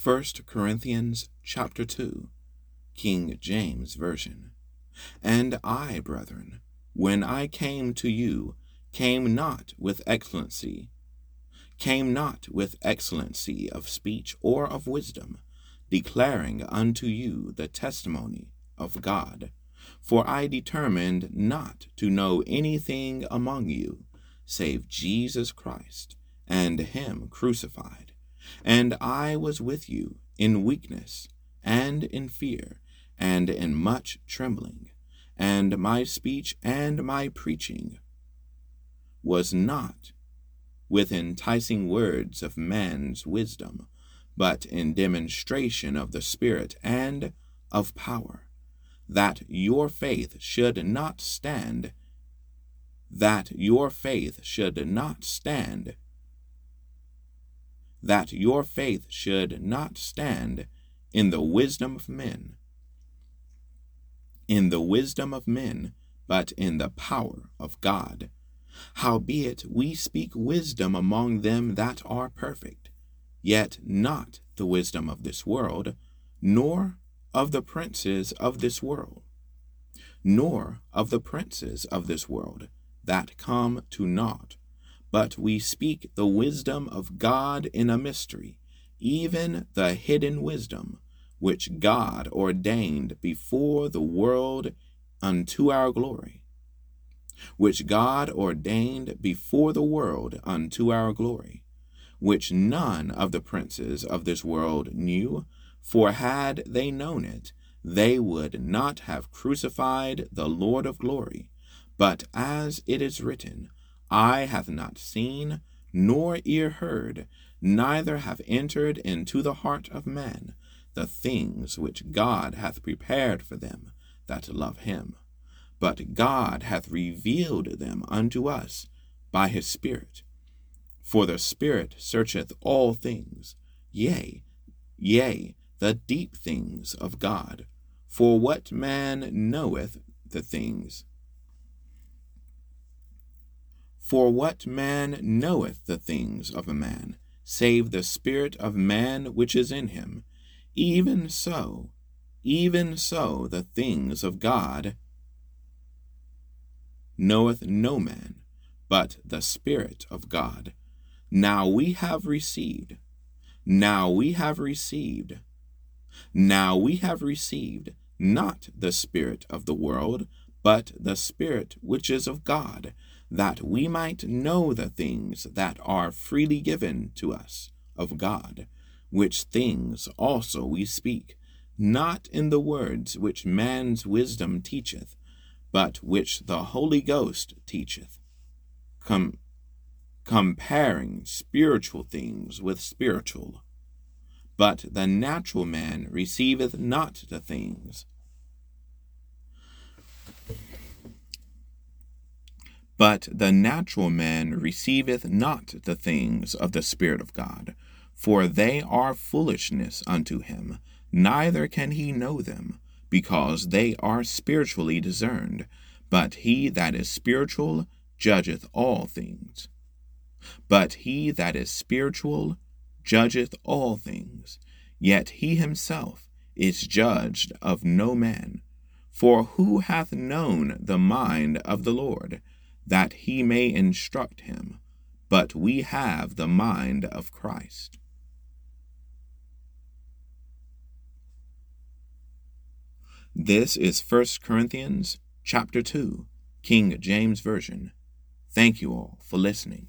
1 Corinthians chapter 2, King James Version. And I, brethren, when I came to you, came not with excellency, came not with excellency of speech or of wisdom, declaring unto you the testimony of God. For I determined not to know anything among you save Jesus Christ and Him crucified. And I was with you in weakness, and in fear, and in much trembling. And my speech and my preaching was not with enticing words of man's wisdom, but in demonstration of the Spirit and of power, that your faith should not stand, that your faith should not stand that your faith should not stand in the wisdom of men, in the wisdom of men, but in the power of God. Howbeit we speak wisdom among them that are perfect, yet not the wisdom of this world, nor of the princes of this world, nor of the princes of this world that come to naught but we speak the wisdom of God in a mystery, even the hidden wisdom, which God ordained before the world unto our glory, which God ordained before the world unto our glory, which none of the princes of this world knew, for had they known it, they would not have crucified the Lord of glory. But as it is written, eye hath not seen, nor ear heard, neither have entered into the heart of man the things which God hath prepared for them that love him. But God hath revealed them unto us by his Spirit. For the Spirit searcheth all things, yea, yea, the deep things of God. For what man knoweth the things for what man knoweth the things of a man, save the spirit of man which is in him? Even so, even so the things of God knoweth no man, but the Spirit of God. Now we have received, now we have received, now we have received not the Spirit of the world, but the Spirit which is of God that we might know the things that are freely given to us of God, which things also we speak, not in the words which man's wisdom teacheth, but which the Holy Ghost teacheth, com- comparing spiritual things with spiritual. But the natural man receiveth not the things But the natural man receiveth not the things of the Spirit of God, for they are foolishness unto him, neither can he know them, because they are spiritually discerned. But he that is spiritual judgeth all things. But he that is spiritual judgeth all things, yet he himself is judged of no man. For who hath known the mind of the Lord? That he may instruct him, but we have the mind of Christ. This is 1 Corinthians chapter 2, King James Version. Thank you all for listening.